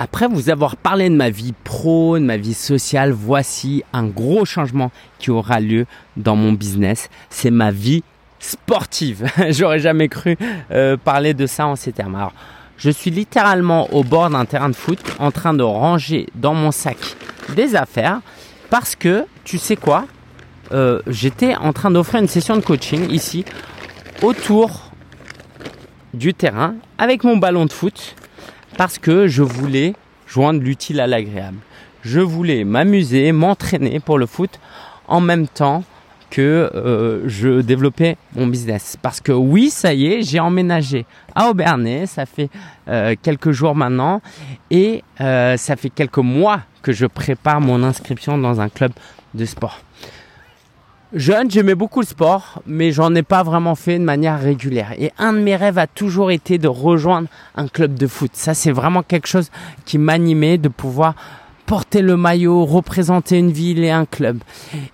Après vous avoir parlé de ma vie pro, de ma vie sociale, voici un gros changement qui aura lieu dans mon business. C'est ma vie sportive. J'aurais jamais cru euh, parler de ça en ces termes. Alors, je suis littéralement au bord d'un terrain de foot en train de ranger dans mon sac des affaires parce que, tu sais quoi, euh, j'étais en train d'offrir une session de coaching ici autour du terrain avec mon ballon de foot parce que je voulais joindre l'utile à l'agréable. Je voulais m'amuser, m'entraîner pour le foot en même temps que euh, je développais mon business. Parce que oui, ça y est, j'ai emménagé à Aubernais, ça fait euh, quelques jours maintenant, et euh, ça fait quelques mois que je prépare mon inscription dans un club de sport. Jeune, j'aimais beaucoup le sport, mais j'en ai pas vraiment fait de manière régulière. Et un de mes rêves a toujours été de rejoindre un club de foot. Ça, c'est vraiment quelque chose qui m'animait de pouvoir porter le maillot, représenter une ville et un club.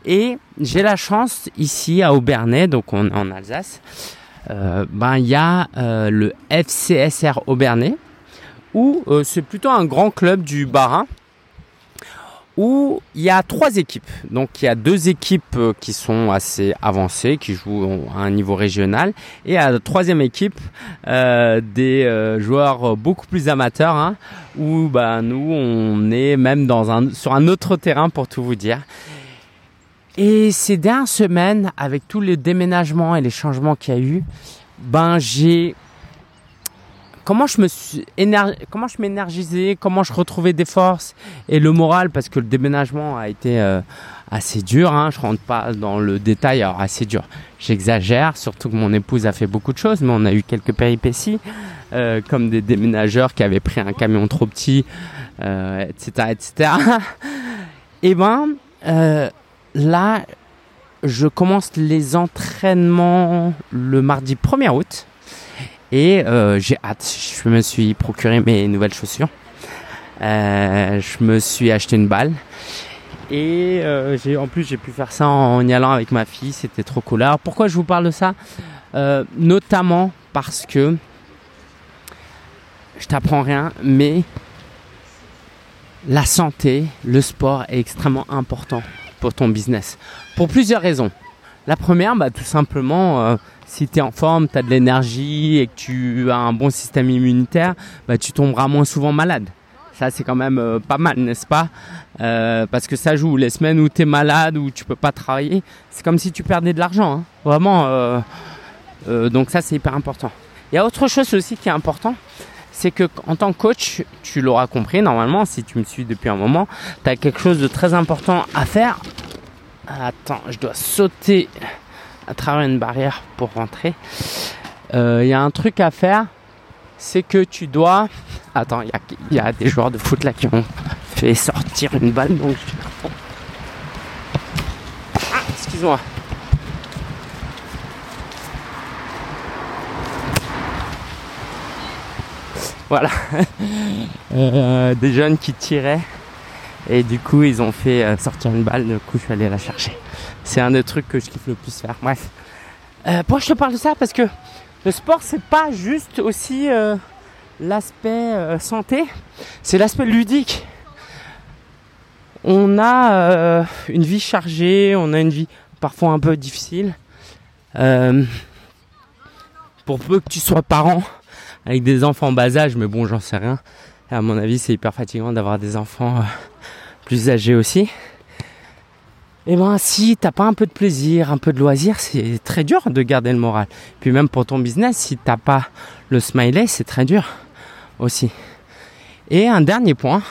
Et j'ai la chance ici à Aubernais, donc on, en Alsace, euh, ben il y a euh, le FCSR Aubernais, où euh, c'est plutôt un grand club du Bas-Rhin où il y a trois équipes. Donc il y a deux équipes euh, qui sont assez avancées, qui jouent à un niveau régional, et à la troisième équipe euh, des euh, joueurs beaucoup plus amateurs, hein, où bah, nous on est même dans un, sur un autre terrain pour tout vous dire. Et ces dernières semaines, avec tous les déménagements et les changements qu'il y a eu, ben j'ai comment je me suis comment je m'énergisais, comment je retrouvais des forces et le moral parce que le déménagement a été euh, assez dur. Hein, je rentre pas dans le détail, alors assez dur. J'exagère, surtout que mon épouse a fait beaucoup de choses, mais on a eu quelques péripéties, euh, comme des déménageurs qui avaient pris un camion trop petit, euh, etc., etc. et ben euh, là, je commence les entraînements le mardi 1er août. Et euh, j'ai hâte. Je me suis procuré mes nouvelles chaussures. Euh, je me suis acheté une balle. Et euh, en plus, j'ai pu faire ça en y allant avec ma fille. C'était trop cool. Alors pourquoi je vous parle de ça? Notamment parce que je t'apprends rien, mais la santé, le sport est extrêmement important pour ton business. Pour plusieurs raisons. La première, bah, tout simplement, si tu es en forme, tu as de l'énergie et que tu as un bon système immunitaire, bah, tu tomberas moins souvent malade. Ça, c'est quand même euh, pas mal, n'est-ce pas? Euh, Parce que ça joue. Les semaines où tu es malade, où tu peux pas travailler, c'est comme si tu perdais de l'argent. Hein. Vraiment. Euh, donc ça, c'est hyper important. Il y a autre chose aussi qui est important, c'est que en tant que coach, tu l'auras compris normalement, si tu me suis depuis un moment, tu as quelque chose de très important à faire. Attends, je dois sauter à travers une barrière pour rentrer. Il euh, y a un truc à faire, c'est que tu dois. Attends, il y, a, des joueurs de foot là qui ont fait sortir une balle, donc. Ah, excuse-moi. Voilà, euh, des jeunes qui tiraient et du coup ils ont fait euh, sortir une balle. Du coup je suis allé la chercher c'est un des trucs que je kiffe le plus faire. Bref. Euh, pourquoi je te parle de ça? Parce que le sport, c'est pas juste aussi euh, l'aspect santé, c'est l'aspect ludique. On a une vie chargée, on a une vie parfois un peu difficile. pour peu que tu sois parent avec des enfants en bas âge, mais bon, j'en sais rien. À mon avis, c'est hyper fatigant d'avoir des enfants plus âgés aussi et eh ben si t'as pas un peu de plaisir, un peu de loisir, c'est très dur de garder le moral. Puis même pour ton business, si t'as pas le smiley, c'est très dur aussi. Et un dernier point,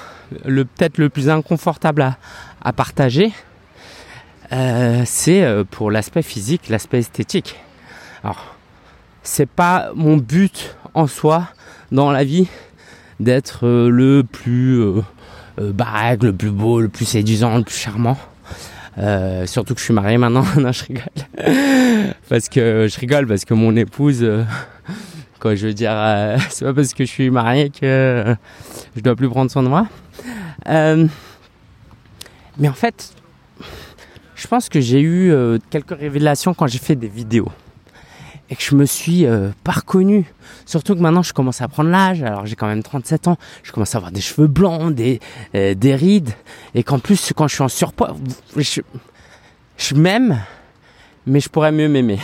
le peut-être le plus inconfortable à, partager, euh, c'est euh, pour l'aspect physique, l'aspect esthétique. Alors, c'est pas mon but en soi dans la vie d'être euh, le plus euh, le plus beau, le plus séduisant, le plus charmant. Euh, surtout que je suis marié maintenant. non, je rigole. parce que je rigole parce que mon épouse, euh, quoi, je veux dire, euh, c'est pas parce que je suis marié que je dois plus prendre soin de moi. mais en fait, je pense que j'ai eu quelques révélations quand j'ai fait des vidéos. Et que je me suis euh, pas reconnu. Surtout que maintenant je commence à prendre l'âge, alors j'ai quand même 37 ans, je commence à avoir des cheveux blancs, des, euh, des rides, et qu'en plus quand je suis en surpoids, je, m'aime, mais je pourrais mieux m'aimer.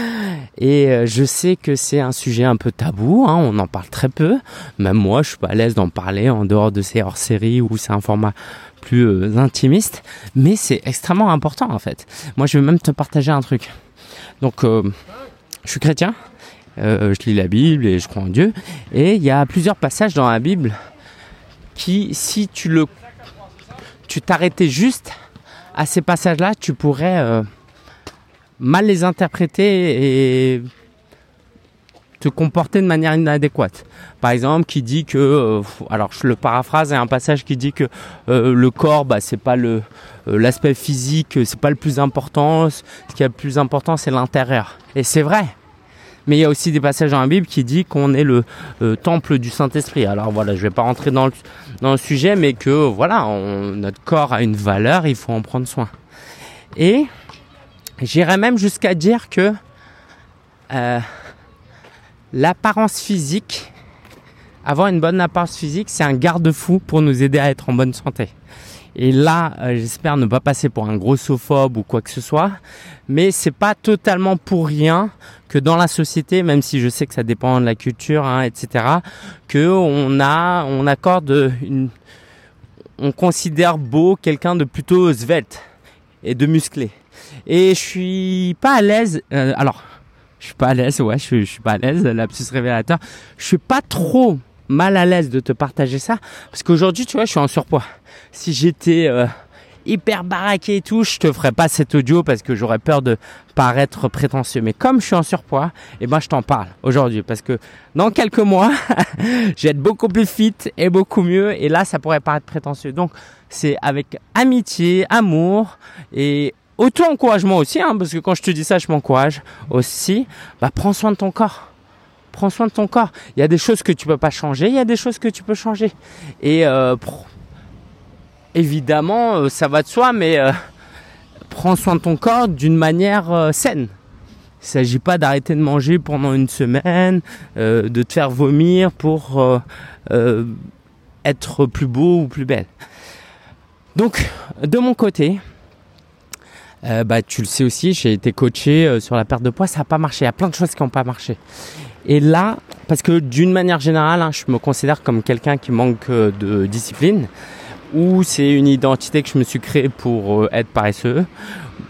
et euh, je sais que c'est un sujet un peu tabou, hein, on en parle très peu. Même moi, je suis pas à l'aise d'en parler en dehors de ces hors-séries où c'est un format plus euh, intimiste, mais c'est extrêmement important en fait. Moi, je vais même te partager un truc. Donc, je suis chrétien, je lis la Bible et je crois en Dieu, et il y a plusieurs passages dans la Bible qui, si tu le, tu t'arrêtais juste à ces passages-là, tu pourrais mal les interpréter et te comporter de manière inadéquate. Par exemple, qui dit que, euh, alors je le paraphrase, il y a un passage qui dit que euh, le corps, bah, c'est pas le euh, l'aspect physique, c'est pas le plus important. Ce qui est le plus important, c'est l'intérieur. Et c'est vrai. Mais il y a aussi des passages dans la Bible qui dit qu'on est le temple du Saint-Esprit. Alors voilà, je vais pas rentrer dans le, dans le sujet, mais que voilà, notre corps a une valeur, il faut en prendre soin. Et J'irais même jusqu'à dire que l'apparence physique, avoir une bonne apparence physique, c'est un garde-fou pour nous aider à être en bonne santé. Et là, euh, j'espère ne pas passer pour un grossophobe ou quoi que ce soit, mais c'est pas totalement pour rien que dans la société, même si je sais que ça dépend de la culture, hein, etc., que on a, on accorde une, on considère beau quelqu'un de plutôt svelte et de musclé. Et je suis pas à l'aise. Euh, alors, je suis pas à l'aise, ouais, je, suis pas à l'aise, lapsus révélateur. Je suis pas trop mal à l'aise de te partager ça. Parce qu'aujourd'hui, tu vois, je suis en surpoids. Si j'étais euh, hyper baraqué et tout, je te ferais pas cet audio parce que j'aurais peur de paraître prétentieux. Mais comme je suis en surpoids, eh ben, je t'en parle aujourd'hui parce que dans quelques mois, je vais être beaucoup plus fit et beaucoup mieux. Et là, ça pourrait paraître prétentieux. Donc, c'est avec amitié, amour et auto-encouragement aussi, hein, parce que quand je te dis ça, je m'encourage aussi. Bah, prends soin de ton corps. Prends soin de ton corps. Il y a des choses que tu peux pas changer, il y a des choses que tu peux changer. Et euh, évidemment, euh, ça va de soi, mais euh, prends soin de ton corps d'une manière saine. Il s'agit pas d'arrêter de manger pendant une semaine, de te faire vomir pour être plus beau ou plus belle. Donc, de mon côté, euh, bah, tu le sais aussi, j'ai été coaché euh, sur la perte de poids, ça n'a pas marché. Il y a plein de choses qui n'ont pas marché. Et là, parce que d'une manière générale, hein, je me considère comme quelqu'un qui manque euh, de discipline, ou c'est une identité que je me suis créée pour être paresseux.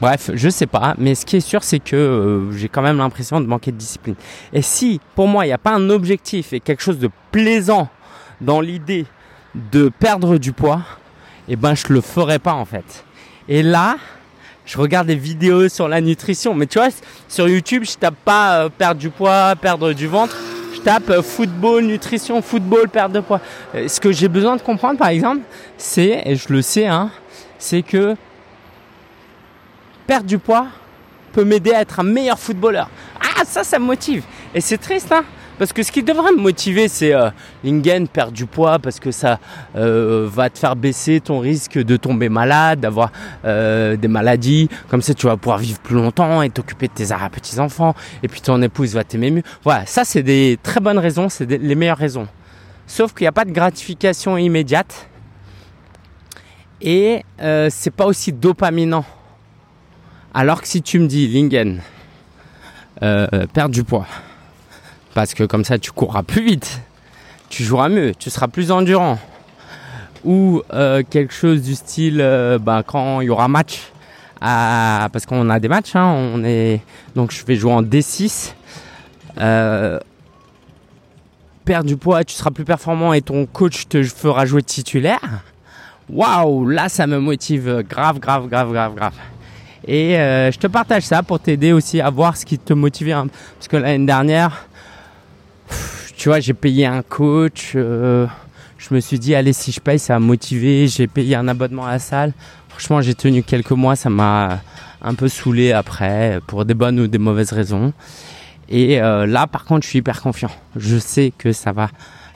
Bref, je sais pas, mais ce qui est sûr, c'est que j'ai quand même l'impression de manquer de discipline. Et si, pour moi, il n'y a pas un objectif et quelque chose de plaisant dans l'idée de perdre du poids, eh ben, je le ferai pas en fait. Et là, je regarde des vidéos sur la nutrition. Mais tu vois, sur YouTube, je tape pas euh, perdre du poids, perdre du ventre. Je tape euh, football, nutrition, football, perte de poids. Euh, ce que j'ai besoin de comprendre, par exemple, c'est, et je le sais, hein, c'est que perdre du poids peut m'aider à être un meilleur footballeur. Ah, ça, ça me motive. Et c'est triste, hein. Parce que ce qui devrait me motiver, c'est euh, Lingen, perdre du poids parce que ça euh, va te faire baisser ton risque de tomber malade, d'avoir euh, des maladies. Comme ça, tu vas pouvoir vivre plus longtemps et t'occuper de tes petits-enfants. Et puis ton épouse va t'aimer mieux. Voilà, ça, c'est des très bonnes raisons, c'est les meilleures raisons. Sauf qu'il n'y a pas de gratification immédiate. Et c'est pas aussi dopaminant. Alors que si tu me dis, Lingen, perdre du poids parce que comme ça, tu courras plus vite, tu joueras mieux, tu seras plus endurant. Ou euh, quelque chose du style, euh, bah, quand il y aura match, parce qu'on a des matchs, hein, on est, donc je vais jouer en D6. Euh, perdre du poids, tu seras plus performant et ton coach te fera jouer titulaire. Waouh, là ça me motive grave, grave, grave, grave, grave. Et je te partage ça pour t'aider aussi à voir ce qui te motive. Parce que l'année dernière, tu vois, j'ai payé un coach. Euh, je me suis dit, allez, si je paye, ça va motiver. J'ai payé un abonnement à la salle. Franchement, j'ai tenu quelques mois. Ça m'a un peu saoulé après, pour des bonnes ou des mauvaises raisons. Et euh, là, par contre, je suis hyper confiant. Je sais que ça va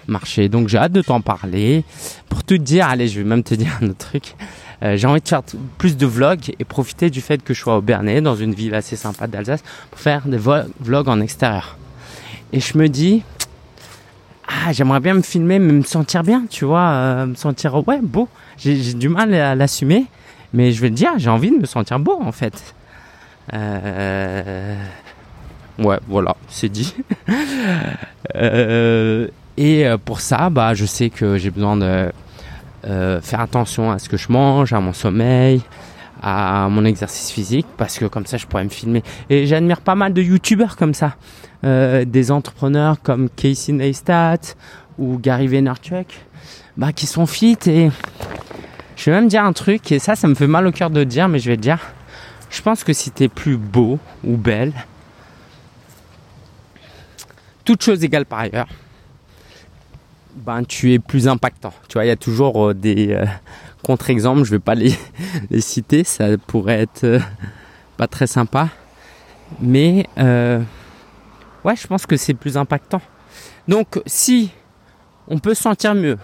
marcher. Donc, j'ai hâte de t'en parler. Pour te dire, allez, je vais même te dire un autre truc. Euh, j'ai envie de faire plus de vlogs et profiter du fait que je sois au Bernay, dans une ville assez sympa d'Alsace, pour faire des vlogs en extérieur. Et je me dis, ah, j'aimerais bien me filmer, mais me sentir bien, tu vois, euh, me sentir, ouais, beau. J'ai du mal à l'assumer, mais je vais te dire, j'ai envie de me sentir beau, en fait. Euh... Ouais, voilà, c'est dit. euh, et pour ça, bah, je sais que j'ai besoin de faire attention à ce que je mange, à mon sommeil, à mon exercice physique, parce que comme ça, je pourrais me filmer. Et j'admire pas mal de youtubeurs comme ça, des entrepreneurs comme Casey Neistat ou Gary Vaynerchuk, bah, qui sont fit. Et je vais même dire un truc, et ça, ça me fait mal au cœur de dire, mais je vais te dire. Je pense que si t'es plus beau ou belle, toute chose égale par ailleurs, ben tu es plus impactant. Tu vois, il y a toujours euh, des euh, contre-exemples, je vais pas les, les, citer, ça pourrait être euh, pas très sympa. Mais euh, ouais, je pense que c'est plus impactant. Donc si on peut se sentir mieux,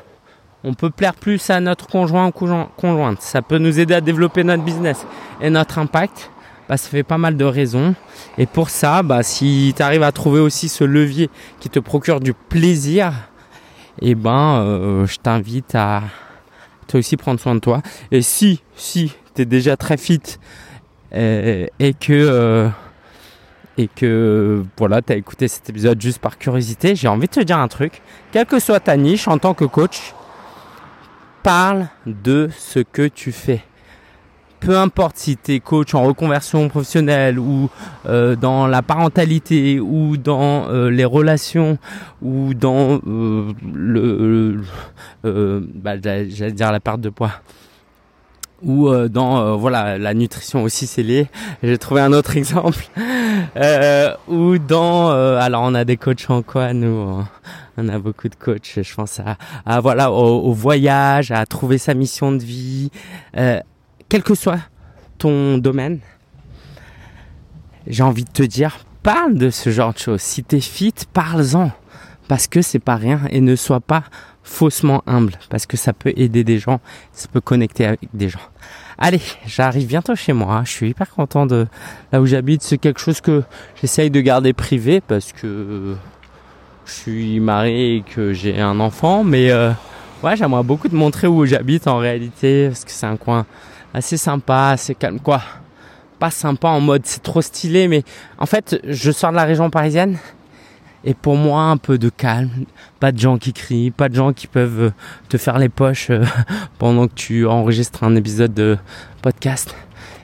on peut plaire plus à notre conjoint ou conjointe, ça peut nous aider à développer notre business et notre impact, bah, ça fait pas mal de raisons. Et pour ça, bah, si tu arrives à trouver aussi ce levier qui te procure du plaisir, eh ben, euh, je t'invite à toi aussi prendre soin de toi. Et si, si tu es déjà très fit et, et que euh, et que voilà, tu as écouté cet épisode juste par curiosité, j'ai envie de te dire un truc. Quelle que soit ta niche en tant que coach, parle de ce que tu fais peu importe si tu es coach en reconversion professionnelle ou euh, dans la parentalité ou dans euh, les relations ou dans euh, le, euh, bah, j'allais dire la perte de poids ou euh, dans euh, voilà la nutrition aussi c'est lié j'ai trouvé un autre exemple ou dans alors on a des coachs en quoi nous on a beaucoup de coachs je pense à, à voilà au, au, voyage à trouver sa mission de vie quel que soit ton domaine, j'ai envie de te dire, parle de ce genre de choses. Si t'es fit, parle-en. Parce que c'est pas rien et ne sois pas faussement humble. Parce que ça peut aider des gens, ça peut connecter avec des gens. Allez, j'arrive bientôt chez moi. Je suis hyper content de là où j'habite. C'est quelque chose que j'essaye de garder privé parce que je suis marié et que j'ai un enfant. Mais euh, ouais, j'aimerais beaucoup te montrer où j'habite en réalité parce que c'est un coin assez sympa, assez calme, quoi? Pas sympa en mode c'est trop stylé, mais en fait, je sors de la région parisienne et pour moi, un peu de calme, pas de gens qui crient, pas de gens qui peuvent euh, te faire les poches euh, pendant que tu enregistres un épisode de podcast.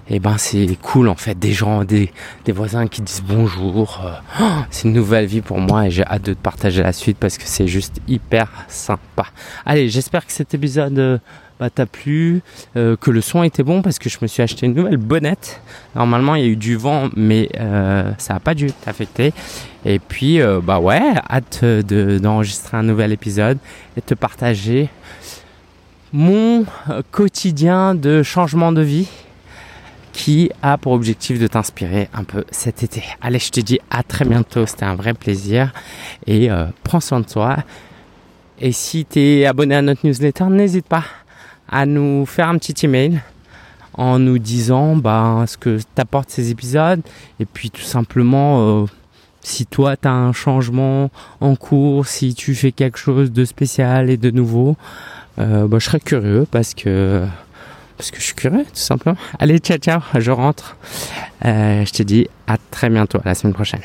Et eh ben c'est cool en fait, des gens, des, voisins qui disent bonjour. Euh, c'est une nouvelle vie pour moi et j'ai hâte de te partager la suite parce que c'est juste hyper sympa. Allez, j'espère que cet épisode bah, t'a plu, euh, que le son était bon parce que je me suis acheté une nouvelle bonnette. Normalement, il y a eu du vent, mais euh, ça n'a pas dû t'affecter. Et puis, euh, bah ouais, hâte de, d'enregistrer un nouvel épisode et de te partager mon quotidien de changement de vie qui a pour objectif de t'inspirer un peu cet été. Allez, je te dis à très bientôt, c'était un vrai plaisir et prends soin de toi. Et si tu es abonné à notre newsletter, n'hésite pas à nous faire un petit email en nous disant bah, ce que t'apportent ces épisodes et puis tout simplement euh, si toi tu as un changement en cours, si tu fais quelque chose de spécial et de nouveau, euh, bah, je serais curieux parce que parce que je suis curieux tout simplement. Allez ciao ciao, je rentre. Euh, je te dis à très bientôt, à la semaine prochaine.